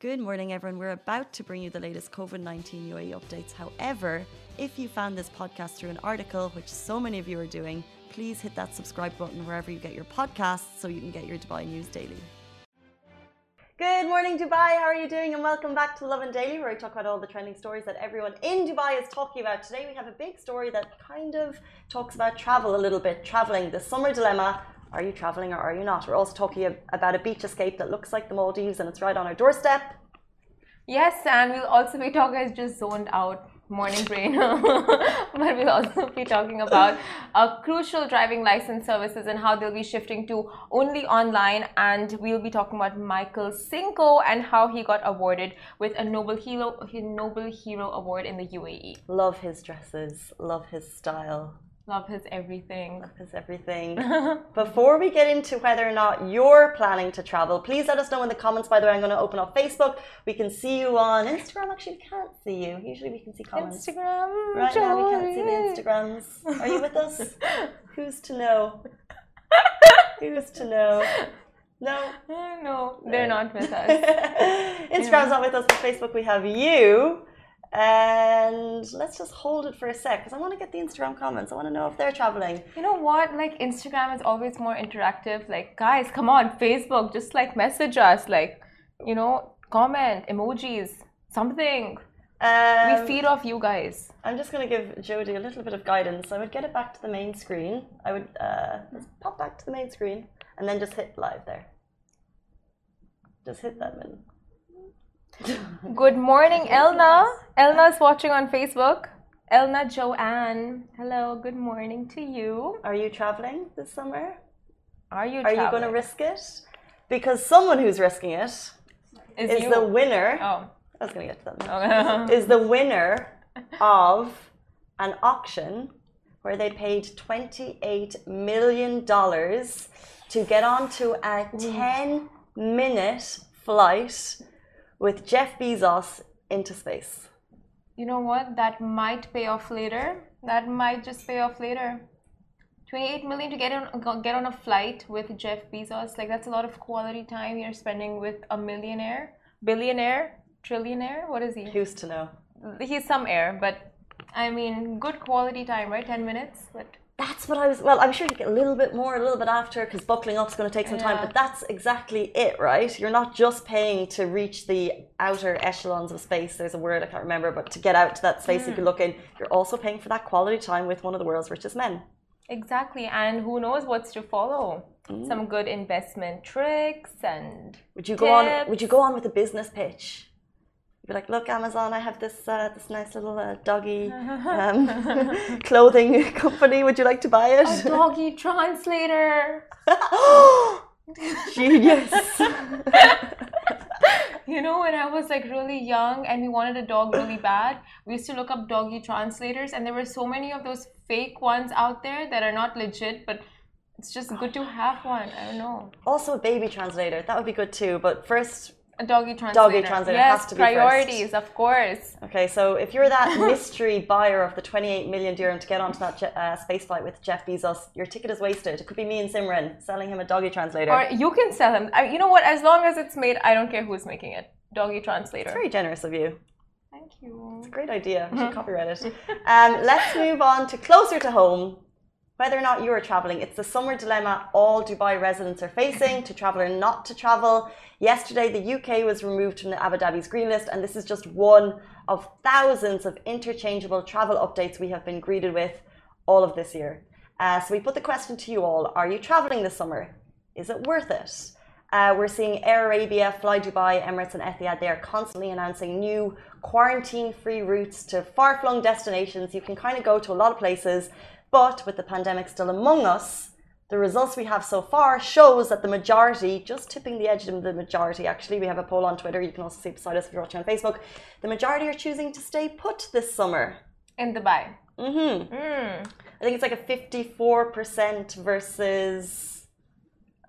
Good morning, everyone. We're about to bring you the latest COVID 19 UAE updates. However, if you found this podcast through an article, which so many of you are doing, please hit that subscribe button wherever you get your podcasts so you can get your Dubai news daily. Good morning, Dubai. How are you doing? And welcome back to Lovin Daily, where I talk about all the trending stories that everyone in Dubai is talking about. Today, we have a big story that kind of talks about travel a little bit. Traveling, the summer dilemma. Are you traveling or are you not? We're also talking about a beach escape that looks like the Maldives and it's right on our doorstep. Yes, and we'll also be talking, I just zoned out morning brain, but we'll also be talking about uh, crucial driving license services and how they'll be shifting to only online. And we'll be talking about Michael Cinco and how he got awarded with a Noble Hero, Noble Hero Award in the UAE. Love his dresses, love his style. Love his everything. Love his everything. Before we get into whether or not you're planning to travel, please let us know in the comments. By the way, I'm going to open up Facebook. We can see you on Instagram. Actually, we can't see you. Usually we can see comments. Instagram. Right now, we can't see the Instagrams. Are you with us? Who's to know? Who's to know? No? Uh, no, they're not with us. Instagram's not with us, but Facebook we have you. And let's just hold it for a sec because I want to get the Instagram comments. I want to know if they're traveling. You know what? Like Instagram is always more interactive. Like, guys, come on, Facebook, just like message us, like, you know, comment, emojis, something. Um, we feed off you guys. I'm just going to give Jody a little bit of guidance. I would get it back to the main screen. I would uh, pop back to the main screen and then just hit live there. Just hit that button. Good morning, Elna. Elna's watching on Facebook. Elna Joanne. Hello, good morning to you. Are you traveling this summer? Are you Are you going to risk it? Because someone who's risking it is, is the winner. Oh. I was going to get to that. Okay. is the winner of an auction where they paid $28 million to get onto a 10 minute flight with Jeff Bezos into space. You know what? That might pay off later. That might just pay off later. 28 million to get on get on a flight with Jeff Bezos. Like that's a lot of quality time you're spending with a millionaire, billionaire, trillionaire. What is he? Who's to know? He's some air, but I mean, good quality time, right? 10 minutes, but that's what I was. Well, I'm sure you get a little bit more, a little bit after, because buckling up is going to take some time. But that's exactly it, right? You're not just paying to reach the outer echelons of space. There's a word I can't remember, but to get out to that space mm. you can look in, you're also paying for that quality time with one of the world's richest men. Exactly, and who knows what's to follow? Mm. Some good investment tricks and. Would you tips. go on? Would you go on with a business pitch? Be like, look, Amazon, I have this uh, this nice little uh, doggy um, clothing company. Would you like to buy it? A doggy translator. Genius. you know, when I was like really young and we wanted a dog really bad, we used to look up doggy translators, and there were so many of those fake ones out there that are not legit, but it's just good to have one. I don't know. Also, a baby translator. That would be good too. But first, a doggy translator. Doggy translator yes, has to be priorities, first. of course. Okay, so if you're that mystery buyer of the 28 million dirham to get onto that uh, space flight with Jeff Bezos, your ticket is wasted. It could be me and Simran selling him a doggy translator. Or you can sell him. I, you know what? As long as it's made, I don't care who's making it. Doggy translator. It's very generous of you. Thank you. It's a great idea. Should copyright it. Um, let's move on to closer to home whether or not you are traveling. It's the summer dilemma all Dubai residents are facing to travel or not to travel. Yesterday, the UK was removed from the Abu Dhabi's green list, and this is just one of thousands of interchangeable travel updates we have been greeted with all of this year. Uh, so we put the question to you all Are you traveling this summer? Is it worth it? Uh, we're seeing Air Arabia, Fly Dubai, Emirates, and Etihad. They are constantly announcing new quarantine free routes to far flung destinations. You can kind of go to a lot of places but with the pandemic still among us, the results we have so far shows that the majority, just tipping the edge of the majority, actually, we have a poll on Twitter. You can also see beside us if you're watching on Facebook. The majority are choosing to stay put this summer. In Dubai. Mm-hmm. Mm. I think it's like a 54% versus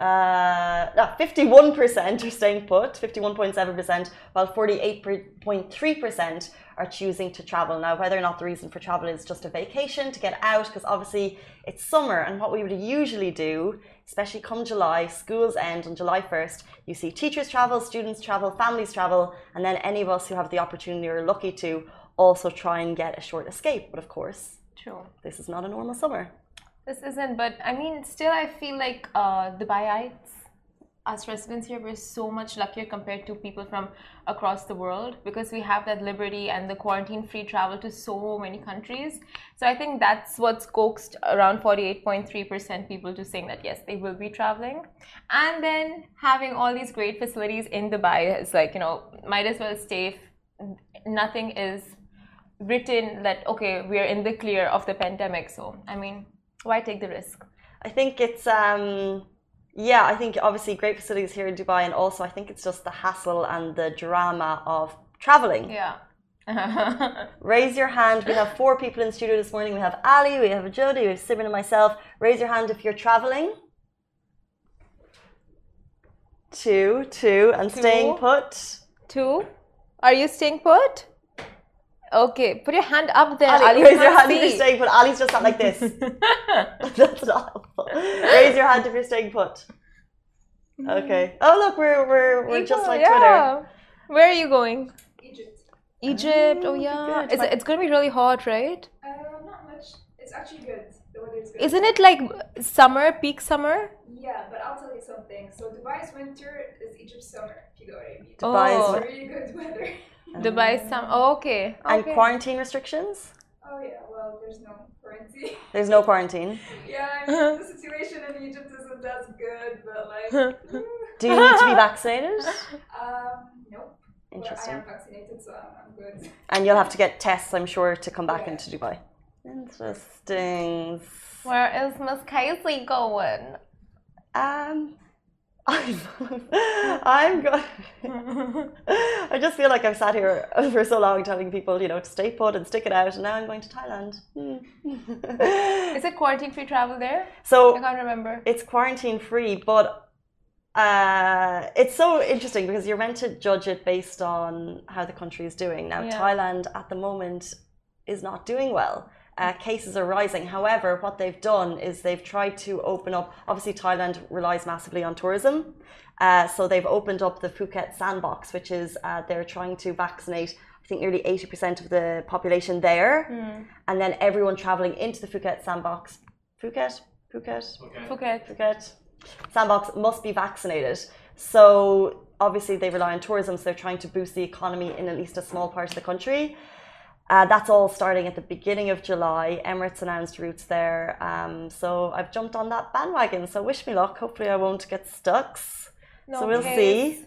uh, 51% are staying put, 51.7%, while 48.3% are choosing to travel. Now, whether or not the reason for travel is just a vacation to get out, because obviously it's summer, and what we would usually do, especially come July, schools end on July 1st, you see teachers travel, students travel, families travel, and then any of us who have the opportunity or are lucky to also try and get a short escape. But of course, True. this is not a normal summer. This isn't, but I mean, still, I feel like uh, Dubaiites, us residents here, we're so much luckier compared to people from across the world because we have that liberty and the quarantine free travel to so many countries. So I think that's what's coaxed around 48.3% people to saying that yes, they will be traveling. And then having all these great facilities in Dubai is like, you know, might as well stay nothing is written that, okay, we're in the clear of the pandemic. So, I mean, why take the risk? I think it's um yeah, I think obviously great facilities here in Dubai and also I think it's just the hassle and the drama of traveling. Yeah. Raise your hand. We have four people in studio this morning. We have Ali, we have Jody, we have Simon and myself. Raise your hand if you're traveling. Two, two, and staying put. Two. Are you staying put? Okay, put your hand up there. Ali, Ali raise your cannot hand if you're staying put. Ali's just not like this. That's not helpful. Raise your hand if you're staying put. Okay. Oh look, we're we're we're just Equal, like Twitter. Where are you going? Egypt. Egypt. Oh Oh, yeah. good. It's, it's gonna be really hot, right? Uh, not much. It's actually good. The weather is good. Isn't it like summer, peak summer? Yeah, but I'll tell you something. So Dubai's winter is Egypt's summer, if you know what I mean. Dubai's Oh. It's really good weather. Dubai some. Oh, okay. And okay. quarantine restrictions? Oh yeah, well, there's no quarantine. There's no quarantine. yeah, I mean, the situation in Egypt isn't that good, but like, Do you need to be vaccinated? um, nope. But I am vaccinated, so I'm, I'm good. And you'll have to get tests, I'm sure, to come back Yeah. into Dubai. Interesting. Where is Miss Casey going? Um, I'm, going. I just feel like I've sat here for so long telling people, you know, to stay put and stick it out, and now I'm going to Thailand. Hmm. Is it quarantine free travel there? So I can't remember. it's quarantine free, but uh, it's so interesting because you're meant to judge it based on how the country is doing. Now, Yeah. Thailand at the moment is not doing well. Uh, cases are rising. However, what they've done is they've tried to open up. Obviously, Thailand relies massively on tourism. Uh, so they've opened up the Phuket sandbox, which is uh, they're trying to vaccinate, I think, nearly 80% of the population there. And then everyone traveling into the Phuket sandbox. Phuket? Phuket? Phuket. Phuket sandbox must be vaccinated. So obviously they rely on tourism, so they're trying to boost the economy in at least a small part of the country. Uh, that's all starting at the beginning of July. Emirates announced routes there. Um, so I've jumped on that bandwagon. So wish me luck. Hopefully I won't get stuck. so we'll see.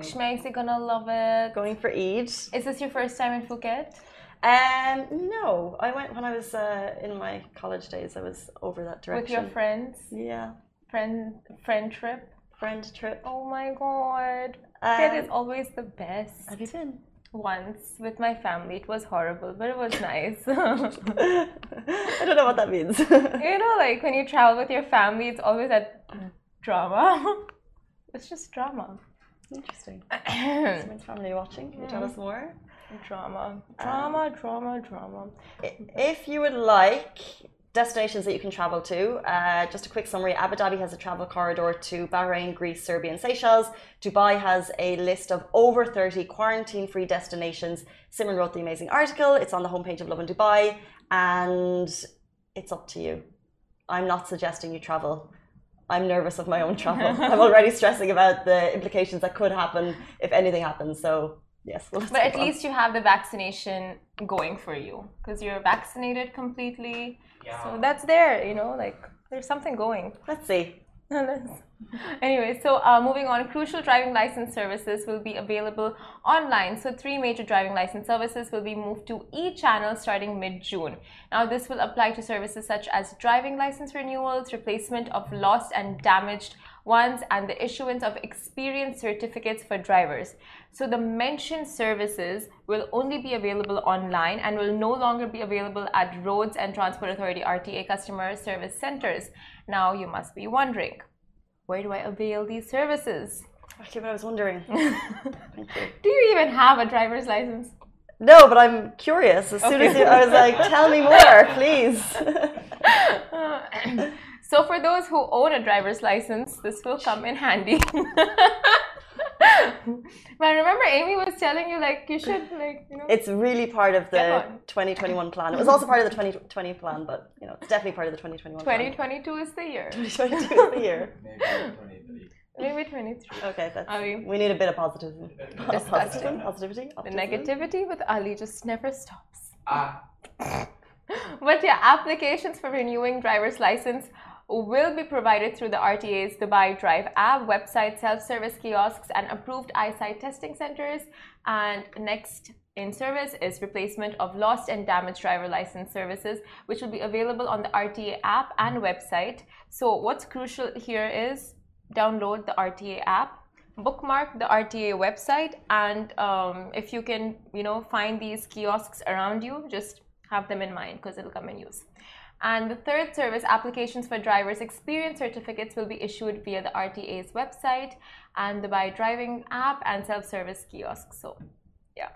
Schmeck's gonna love it. Going for Eid. Is this your first time in Phuket? Um, no, I went when I was uh, in my college days. I was over that direction. With your friends? Yeah, Friend friend trip? friend trip. Oh my god. Phuket Um, is always the best. have you been? Once with my family. It was horrible, but it was nice. I don't know what that means. you know, like when you travel with your family, it's always that drama. it's just drama. Interesting. Someone's family watching. Can you tell mm. us more? drama. Um, drama, drama, drama. If you would like destinations that you can travel to, uh, just a quick summary Abu Dhabi has a travel corridor to Bahrain, Greece, Serbia, and Seychelles. Dubai has a list of over 30 quarantine free destinations. Simon wrote the amazing article. It's on the homepage of Lovin Dubai, and it's up to you. I'm not suggesting you travel. I'm nervous of my own travel. I'm already stressing about the implications that could happen if anything happens. So, yes. We'll But at least you have the vaccination going for you because you're vaccinated completely. So that's there, you know, like there's something going. Let's see. anyway, so uh, moving on, crucial driving license services will be available online. So three major driving license services will be moved to e-channel starting mid-June. Now this will apply to services such as driving license renewals, replacement of lost and damaged ones, and the issuance of experience certificates for drivers. So the mentioned services will only be available online and will no longer be available at Roads and Transport Authority RTA customer service centers. Now you must be wondering, where do I avail these services? Okay, but I was wondering. Do you even have a driver's license? No, but I'm curious. As soon as you, I was like, tell me more, please. so for those who own a driver's license, this will come in handy. but remember, Amy was telling you like you should like you know. It's really part of the 2021 plan. It was also part of the 2020 plan, but you know, it's definitely part of the 2021 plan. 2022 is the year. 2022 is the year. Maybe 23. Maybe 23. Okay, that's, Are we- we need a bit of positivism. Disgusting. Positivity? Positivity? The negativity with Ali just never stops. Ah, But yeah, applications for renewing driver's license will be provided through the RTA's Dubai Drive app, website, self-service kiosks, and approved eyesight testing centers. And next in service is replacement of lost and damaged driver license services, which will be available on the RTA app and website. So what's crucial here is download the RTA app, bookmark the RTA website, and um, if you can, you know, find these kiosks around you, just have them in mind because it'll come in use. And the third service, applications for driver's experience certificates will be issued via the RTA's website and the Dubai Drive app and self-service kiosks. So, yeah,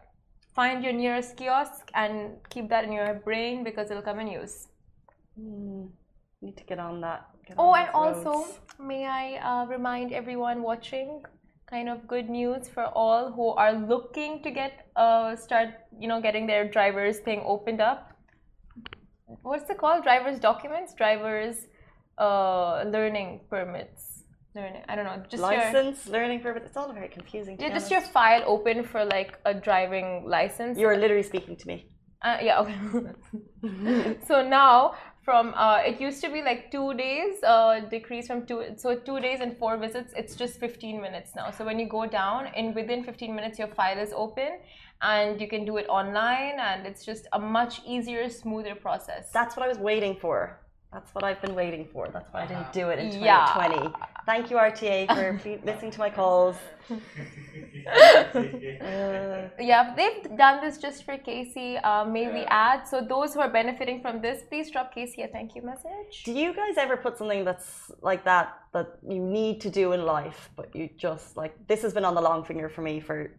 find your nearest kiosk and keep that in your brain because it'll come in use. Hmm, need to get on that. Get Oh, on and also, roads. may I uh, remind everyone watching, kind of good news for all who are looking to get uh, start, you know, getting their driver's thing opened up. What's it called? Driver's documents, driver's uh, learning permits, learning. I don't know, just your license, learning permit. It's all very confusing. yeah, just your file open for like a driving license. You're literally speaking to me. Uh, yeah, okay. so now, from uh, it used to be like two days, uh, decrease from two. So two days and four visits, it's just 15 minutes now. So when you go down, in within 15 minutes, your file is open, and you can do it online, and it's just a much easier, smoother process. That's what I was waiting for. That's what I've been waiting for. That's why I didn't do it in Yeah. 2020. Thank you, RTA, for listening to my calls. Uh, Yeah, they've done this just for Casey. Uh, may we add? So those who are benefiting from this, please drop Casey a thank you message. do you guys ever put something that's like that that you need to do in life, but you just like this has been on the long finger for me for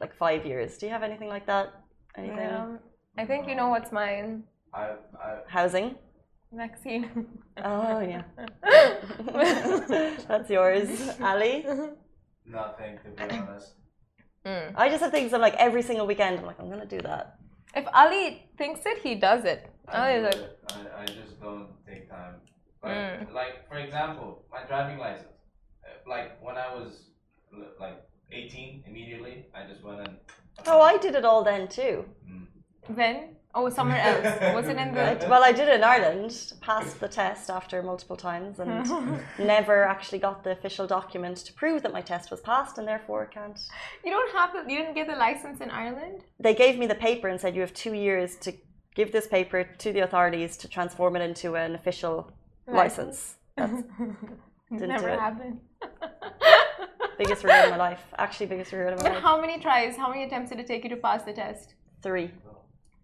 like five years? Do you have anything like that? Anything? Um, I think you know what's mine. I, I, Housing? Vaccine. Oh yeah, that's yours, Ali. nothing to be honest. Mm. I just have things I'm like every single weekend. I'm like, I'm gonna do that. If Ali thinks it, he does it. I, Ali is do like, it. I, I just don't take time. Like, Mm. like for example, my driving license. Like when I was like 18, immediately I just went and. Oh, I did it all then too. Mm. when? Oh, somewhere else. Was it in the? well, I did it in Ireland, passed the test after multiple times, and never actually got the official document to prove that my test was passed, and therefore can't. You don't have the. You didn't get the license in Ireland. They gave me the paper and said you have two years to give this paper to the authorities to transform it into an official license. That's Didn't Never do it. happened. Biggest regret of my life. Actually, biggest regret of my But life. how many tries? How many attempts did it take you to pass the test? Three,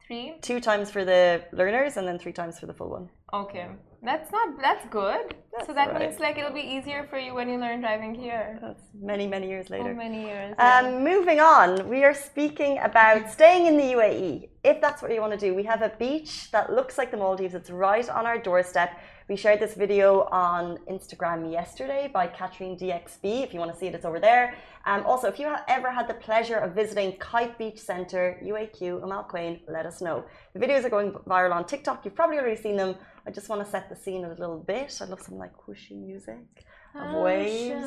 Three. two times for the learners, and then three times for the full one. Okay, that's not. That's good. so that alright. means like it'll be easier for you when you learn driving here. That's many, many years So later. many years. yeah. Um, moving on, we are speaking about staying in the UAE. If that's what you want to do, we have a beach that looks like the Maldives. It's right on our doorstep. We shared this video on Instagram yesterday by Katrine DXB. If you want to see it, it's over there. Um, also, if you have ever had the pleasure of visiting Kite Beach Centre, UAQ, Amal Quain, let us know. The videos are going viral on TikTok. You've probably already seen them. I just want to set the scene a little bit. I love some like whooshy music of oh, waves.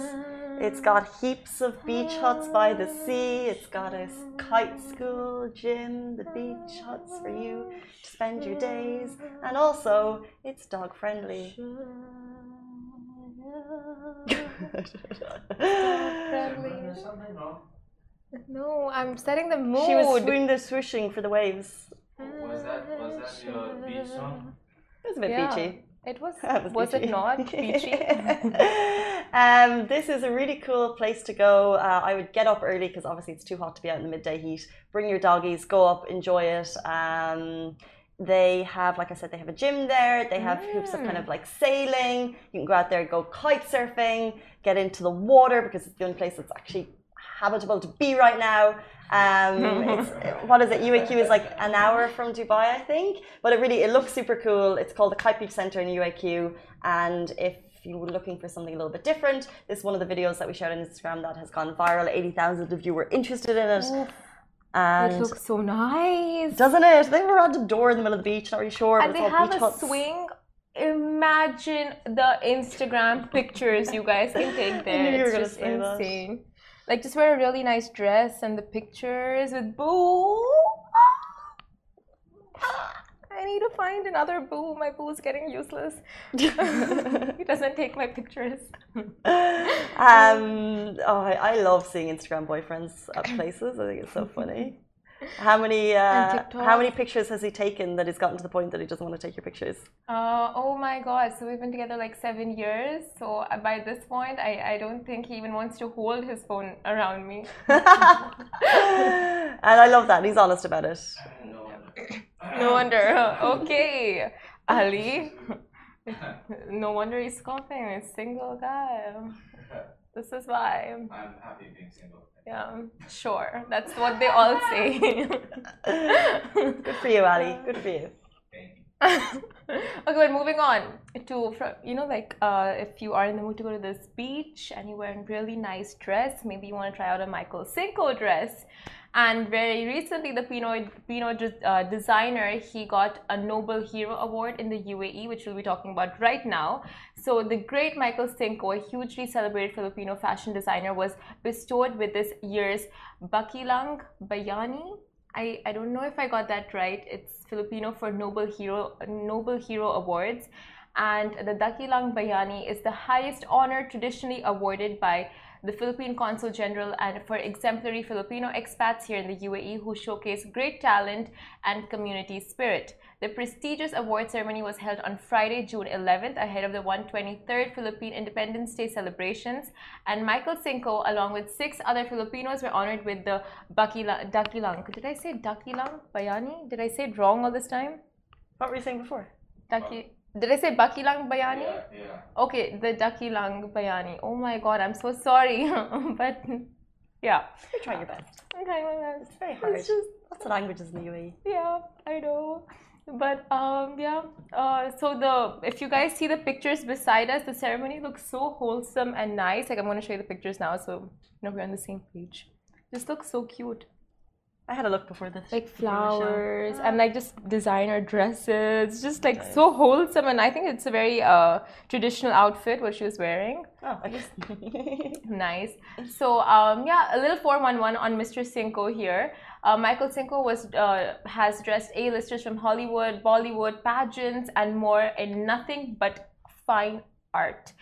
It's got heaps of beach huts by the sea. It's got a kite school, gym, the beach huts for you to spend your days. And also, it's dog friendly. There's something. No, I'm setting the mood. she was doing the swooshing for the waves. Was that was that your beach song? It was a bit Yeah. beachy. It was. That Was, it not beachy? um, this is a really cool place to go. Uh, I would get up early because obviously it's too hot to be out in the midday heat. Bring your doggies, go up, enjoy it. Um, they have, like I said, they have a gym there. They have hoops of kind of like sailing. You can go out there, go kite surfing, get into the water because it's the only place that's actually habitable to be right now. Um, it's, what is it? UAQ is like an hour from Dubai, I think. But it really it looks super cool. It's called the Kite Beach Center in UAQ, and if you were looking for something a little bit different, this is one of the videos that we shared on Instagram that has gone viral. Eighty thousand of you were interested in it. And it looks so nice. doesn't it? They have a random door in the middle of the beach, not really sure. and but they have beach a huts. swing. Imagine the Instagram pictures you guys can take there. knew you were it's just say that. Like just wear a really nice dress and the pictures with boo. I need to find another boo. My boo is getting useless. he doesn't take my pictures. um, oh, I, I love seeing Instagram boyfriends at places. I think it's so funny. How many uh, how many pictures has he taken that he's gotten to the point that he doesn't want to take your pictures? Uh, oh my god, so we've been together like seven years. So uh, by this point, I, I don't think he even wants to hold his phone around me. and I love that. He's honest about it. No. No wonder. Okay, Ali. No wonder he's coughing. He's single guy. This is why. I'm happy being single. Yeah, sure. That's what they all say. Good for you, Ali. Good for you. Okay, but moving on to you know, like uh, if you are in the mood to go to this beach and you're wearing really nice dress, maybe you want to try out a Michael Cinco dress. And very recently, the Pinoy de- uh, designer he got a Noble Hero Award in the UAE, which we'll be talking about right now. So the great Michael Cinco, a hugely celebrated Filipino fashion designer, was bestowed with this year's Bakilang Bayani I, I don't know if I got that right. It's Filipino for Noble Hero Noble Hero Awards. And the Dakilang Bayani is the highest honor traditionally awarded by the Philippine Consul General and for exemplary Filipino expats here in the UAE who showcase great talent and community spirit. The prestigious award ceremony was held on Friday, June 11th, ahead of the 123rd Philippine Independence Day celebrations. And Michael Cinco, along with six other Filipinos, were honored with the Dakilang. Did I say Dakilang Bayani? Did I say it wrong all this time? What were you saying before? Daki. Did I say Bakilang Bayani? Yeah, yeah. Okay, the Dakilang Bayani. Oh my god, I'm so sorry. but yeah, You're trying your best. I'm trying my best. It's very hard. It's just Lots of languages in the. UAE. yeah, I know. But um, yeah. Uh, so the if you guys see the pictures beside us, the ceremony looks so wholesome and nice. Like I'm gonna show you the pictures now, so you know we're on the same page. This looks so cute. I had a look before this. Like before the show. flowers and like just designer dresses, just like so wholesome. And I think it's a very uh, traditional outfit what she was wearing. Oh, okay. Nice. So um, yeah, a little 411 on Mr. Cinco here. Uh, Michael Cinco was uh, has dressed A-listers from Hollywood, Bollywood, pageants, and more in nothing but fine art.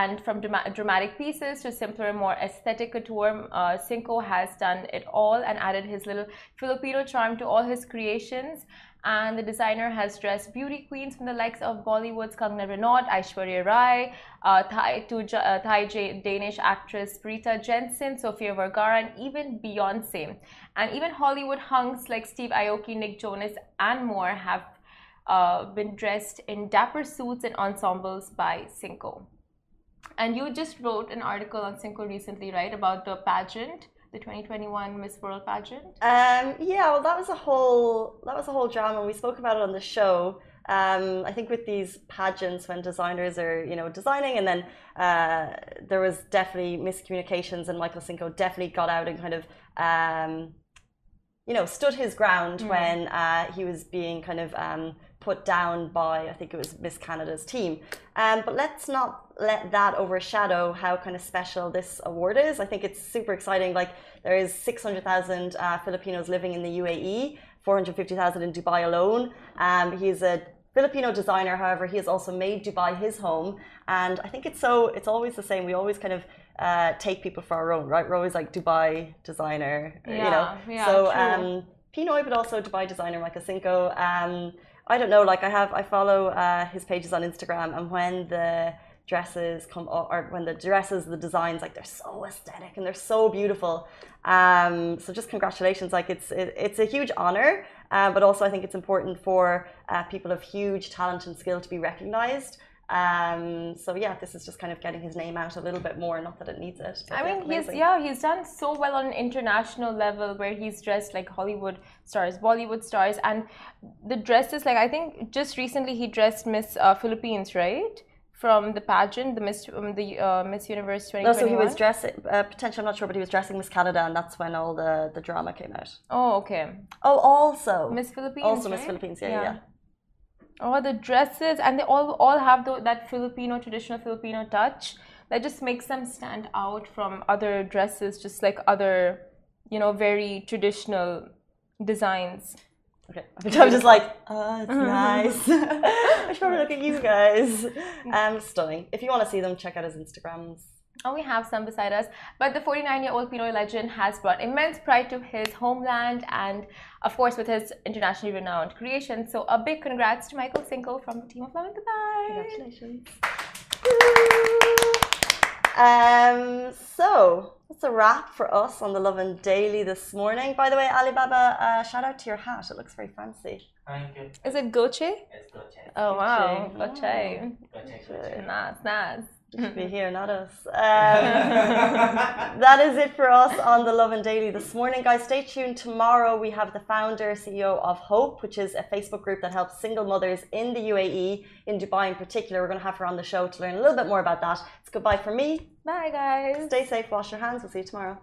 And from dramatic pieces to simpler, more aesthetic couture, uh, Cinco has done it all and added his little Filipino charm to all his creations. And the designer has dressed beauty queens from the likes of Bollywood's Kangana Ranaut, Aishwarya Rai, uh, Thai, to, uh, Thai Danish actress Rita Jensen, Sofia Vergara, and even Beyonce. And even Hollywood hunks like Steve Aoki, Nick Jonas, and more have uh, been dressed in dapper suits and ensembles by Cinco. And you just wrote an article on Cinco recently, right, about the pageant, the 2021 Miss World pageant? Um, yeah, well, that was a whole that was a whole drama. We spoke about it on the show. Um, I think with these pageants, when designers are you know designing, and then uh, there was definitely miscommunications, and Michael Cinco definitely got out and kind of um, you know stood his ground when uh, he was being kind of um, put down by I think it was Miss Canada's team. Um, but let's not let that overshadow how kind of special this award is. I think it's super exciting. Like there is 600,000 uh, Filipinos living in the UAE, 450,000 in Dubai alone. Um, he's a Filipino designer, however, he has also made Dubai his home, and I think it's so. It's always the same. We always kind of uh, take people for our own, right? We're always like Dubai designer, you know. Yeah, yeah, so true. um, Pinoy, but also Dubai designer Michael Cinco. Um, I don't know. Like I have, I follow uh, his pages on Instagram, and when the dresses come up, or when the dresses, the designs, like they're so aesthetic and they're so beautiful. Um, so just congratulations, like it's it, it's a huge honor, uh, but also I think it's important for uh, people of huge talent and skill to be recognized. Um, so yeah, this is just kind of getting his name out a little bit more. Not that it needs it. I mean, yeah, he's yeah, he's done so well on an international level where he's dressed like Hollywood stars, Bollywood stars, and the dresses. Like I think just recently he dressed Miss uh, Philippines, right? From the pageant, the Miss um, the uh, Miss Universe 2021. No, so he was dressing. Uh, potentially, I'm not sure, but he was dressing Miss Canada, and that's when all the the drama came out. Oh, okay. Oh, also Miss Philippines. Also Miss? Philippines. Yeah, yeah. yeah. Oh, the dresses, and they all all have the, that Filipino traditional Filipino touch that just makes them stand out from other dresses, just like other, you know, very traditional designs. Okay, I'm just like, oh, it's nice. I should probably look at you guys. Um, stunning. If you want to see them, check out his Instagrams. Oh, we have some beside us. But the 49 year old Pinoy legend has brought immense pride to his homeland and, of course, with his internationally renowned creation. So, a big congrats to Michael Cinco from the team of Lovin Dubai. Congratulations. Um, so, that's a wrap for us on the Lovin Daily this morning. By the way, Alibaba, uh, shout out to your hat. It looks very fancy. Thank you. Is it Goche? It's Goche. Oh, wow. Goche. Goche. Goche, Goche. Nice, nice. You should be here, not us. Um, that is it for us on the Lovin Daily this morning, guys. Stay tuned. Tomorrow we have the founder, CEO of Hope, which is a Facebook group that helps single mothers in the UAE, in Dubai in particular. We're going to have her on the show to learn a little bit more about that. It's goodbye for me. Bye, guys. Stay safe, wash your hands. We'll see you tomorrow.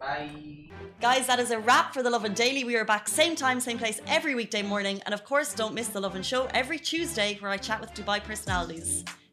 Bye. Guys, that is a wrap for the Lovin Daily. We are back same time, same place every weekday morning. And of course, don't miss the Lovin Show every Tuesday where I chat with Dubai personalities.